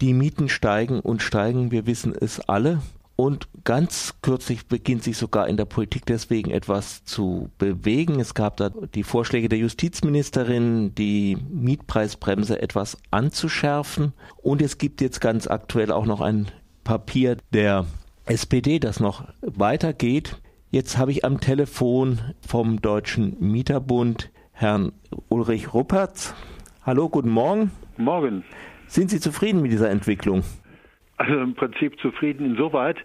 Die Mieten steigen und steigen, wir wissen es alle. Und ganz kürzlich beginnt sich sogar in der Politik deswegen etwas zu bewegen. Es gab da die Vorschläge der Justizministerin, die Mietpreisbremse etwas anzuschärfen. Und es gibt jetzt ganz aktuell auch noch ein Papier der SPD, das noch weitergeht. Jetzt habe ich am Telefon vom Deutschen Mieterbund Herrn Ulrich Ruppertz. Hallo, guten Morgen. Morgen. Sind Sie zufrieden mit dieser Entwicklung? Also im Prinzip zufrieden insoweit,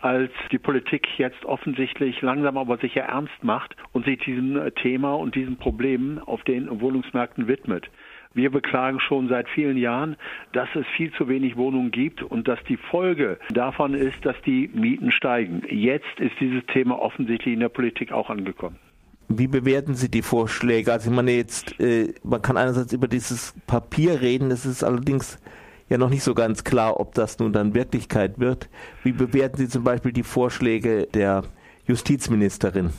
als die Politik jetzt offensichtlich langsam aber sicher ernst macht und sich diesem Thema und diesen Problemen auf den Wohnungsmärkten widmet. Wir beklagen schon seit vielen Jahren, dass es viel zu wenig Wohnungen gibt und dass die Folge davon ist, dass die Mieten steigen. Jetzt ist dieses Thema offensichtlich in der Politik auch angekommen. Wie bewerten Sie die Vorschläge? Also ich meine jetzt, äh, man kann einerseits über dieses Papier reden, es ist allerdings ja noch nicht so ganz klar, ob das nun dann Wirklichkeit wird. Wie bewerten Sie zum Beispiel die Vorschläge der Justizministerin?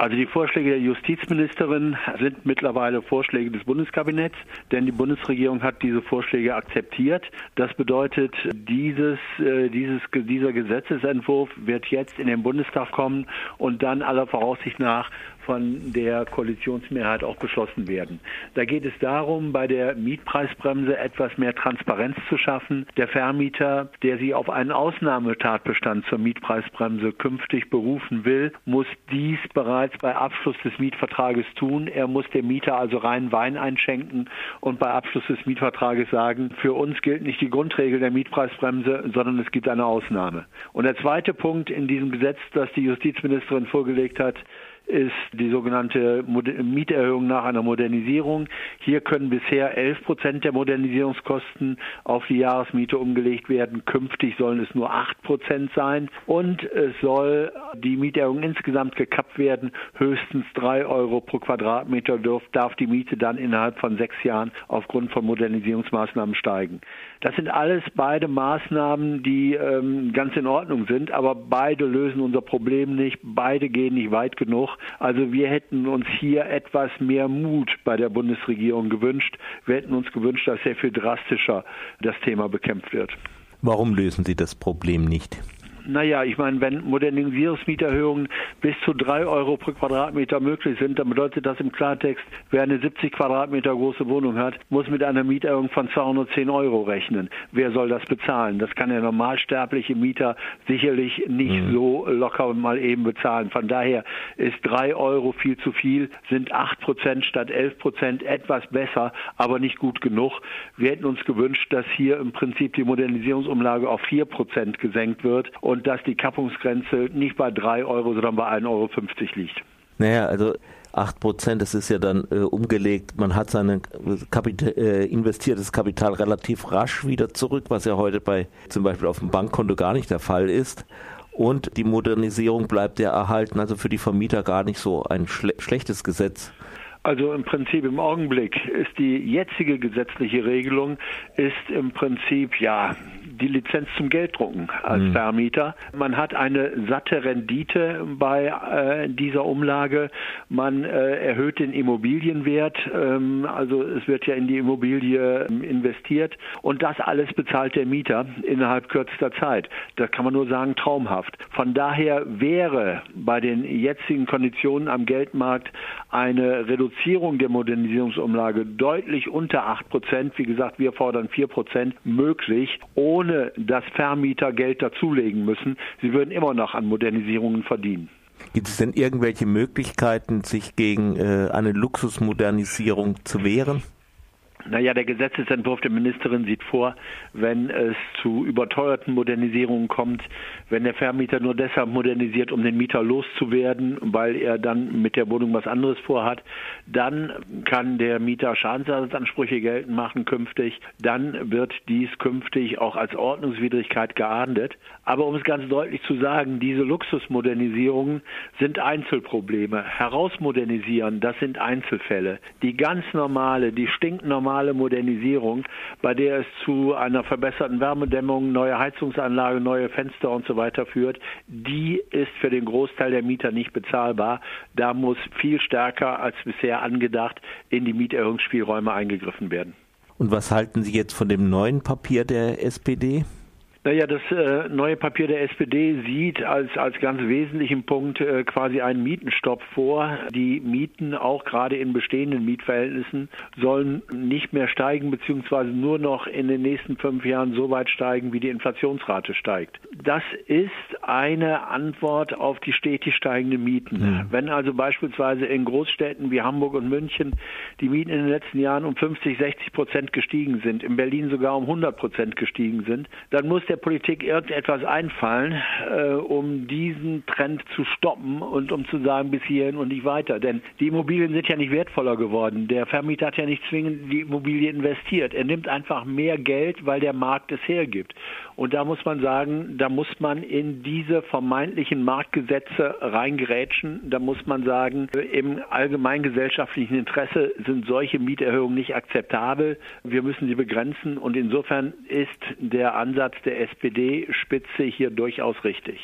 Also die Vorschläge der Justizministerin sind mittlerweile Vorschläge des Bundeskabinetts, denn die Bundesregierung hat diese Vorschläge akzeptiert. Das bedeutet, dieses, äh, dieses, dieser Gesetzesentwurf wird jetzt in den Bundestag kommen und dann aller Voraussicht nach von der Koalitionsmehrheit auch beschlossen werden. Da geht es darum, bei der Mietpreisbremse etwas mehr Transparenz zu schaffen. Der Vermieter, der sich auf einen Ausnahmetatbestand zur Mietpreisbremse künftig berufen will, muss dies bereits bei Abschluss des Mietvertrages tun. Er muss dem Mieter also rein Wein einschenken und bei Abschluss des Mietvertrages sagen, für uns gilt nicht die Grundregel der Mietpreisbremse, sondern es gibt eine Ausnahme. Und der zweite Punkt in diesem Gesetz, das die Justizministerin vorgelegt hat, ist die sogenannte Mieterhöhung nach einer Modernisierung. Hier können bisher 11 Prozent der Modernisierungskosten auf die Jahresmiete umgelegt werden. Künftig sollen es nur 8 Prozent sein. Und es soll die Mieterhöhung insgesamt gekappt werden. Höchstens 3 Euro pro Quadratmeter darf die Miete dann innerhalb von sechs Jahren aufgrund von Modernisierungsmaßnahmen steigen. Das sind alles beide Maßnahmen, die ähm, ganz in Ordnung sind, aber beide lösen unser Problem nicht. Beide gehen nicht weit genug. Also wir hätten uns hier etwas mehr Mut bei der Bundesregierung gewünscht. Wir hätten uns gewünscht, dass sehr viel drastischer das Thema bekämpft wird. Warum lösen Sie das Problem nicht? Naja, ich meine, wenn Modernisierungsmieterhöhungen bis zu drei Euro pro Quadratmeter möglich sind, dann bedeutet das im Klartext, wer eine 70 Quadratmeter große Wohnung hat, muss mit einer Mieterhöhung von 210 Euro rechnen. Wer soll das bezahlen? Das kann der normalsterbliche Mieter sicherlich nicht mhm. so locker mal eben bezahlen. Von daher ist drei Euro viel zu viel, sind acht Prozent statt elf Prozent etwas besser, aber nicht gut genug. Wir hätten uns gewünscht, dass hier im Prinzip die Modernisierungsumlage auf vier Prozent gesenkt wird und und dass die Kappungsgrenze nicht bei 3 Euro, sondern bei 1,50 Euro liegt. Naja, also 8 Prozent, das ist ja dann äh, umgelegt. Man hat sein Kapital, äh, investiertes Kapital relativ rasch wieder zurück, was ja heute bei zum Beispiel auf dem Bankkonto gar nicht der Fall ist. Und die Modernisierung bleibt ja erhalten, also für die Vermieter gar nicht so ein schle schlechtes Gesetz. Also im Prinzip im Augenblick ist die jetzige gesetzliche Regelung ist im Prinzip ja die Lizenz zum Gelddrucken als mhm. Vermieter. Man hat eine satte Rendite bei äh, dieser Umlage. Man äh, erhöht den Immobilienwert. Ähm, also es wird ja in die Immobilie ähm, investiert und das alles bezahlt der Mieter innerhalb kürzester Zeit. Das kann man nur sagen traumhaft. Von daher wäre bei den jetzigen Konditionen am Geldmarkt eine Reduzierung Reduzierung der Modernisierungsumlage deutlich unter 8 Prozent, wie gesagt, wir fordern 4 Prozent, möglich, ohne dass Vermieter Geld dazulegen müssen. Sie würden immer noch an Modernisierungen verdienen. Gibt es denn irgendwelche Möglichkeiten, sich gegen äh, eine Luxusmodernisierung zu wehren? Naja, der Gesetzesentwurf der Ministerin sieht vor, wenn es zu überteuerten Modernisierungen kommt, wenn der Vermieter nur deshalb modernisiert, um den Mieter loszuwerden, weil er dann mit der Wohnung was anderes vorhat, dann kann der Mieter Schadensersatzansprüche geltend machen künftig. Dann wird dies künftig auch als Ordnungswidrigkeit geahndet. Aber um es ganz deutlich zu sagen, diese Luxusmodernisierungen sind Einzelprobleme. Herausmodernisieren, das sind Einzelfälle. Die ganz normale, die stinknormale normale Modernisierung, bei der es zu einer verbesserten Wärmedämmung, neue Heizungsanlage, neue Fenster und so weiter führt, die ist für den Großteil der Mieter nicht bezahlbar. Da muss viel stärker als bisher angedacht in die Mieterhöhungsspielräume eingegriffen werden. Und was halten Sie jetzt von dem neuen Papier der SPD? Naja, das äh, neue Papier der SPD sieht als, als ganz wesentlichen Punkt äh, quasi einen Mietenstopp vor. Die Mieten, auch gerade in bestehenden Mietverhältnissen, sollen nicht mehr steigen, beziehungsweise nur noch in den nächsten fünf Jahren so weit steigen, wie die Inflationsrate steigt. Das ist eine Antwort auf die stetig steigenden Mieten. Mhm. Wenn also beispielsweise in Großstädten wie Hamburg und München die Mieten in den letzten Jahren um 50, 60 Prozent gestiegen sind, in Berlin sogar um 100 Prozent gestiegen sind, dann muss der Politik irgendetwas einfallen, äh, um diesen Trend zu stoppen und um zu sagen, bis hierhin und nicht weiter. Denn die Immobilien sind ja nicht wertvoller geworden. Der Vermieter hat ja nicht zwingend die Immobilie investiert. Er nimmt einfach mehr Geld, weil der Markt es hergibt. Und da muss man sagen, da muss man in diese vermeintlichen Marktgesetze reingerätschen. Da muss man sagen, im allgemeingesellschaftlichen Interesse sind solche Mieterhöhungen nicht akzeptabel. Wir müssen sie begrenzen. Und insofern ist der Ansatz der SPD-Spitze hier durchaus richtig.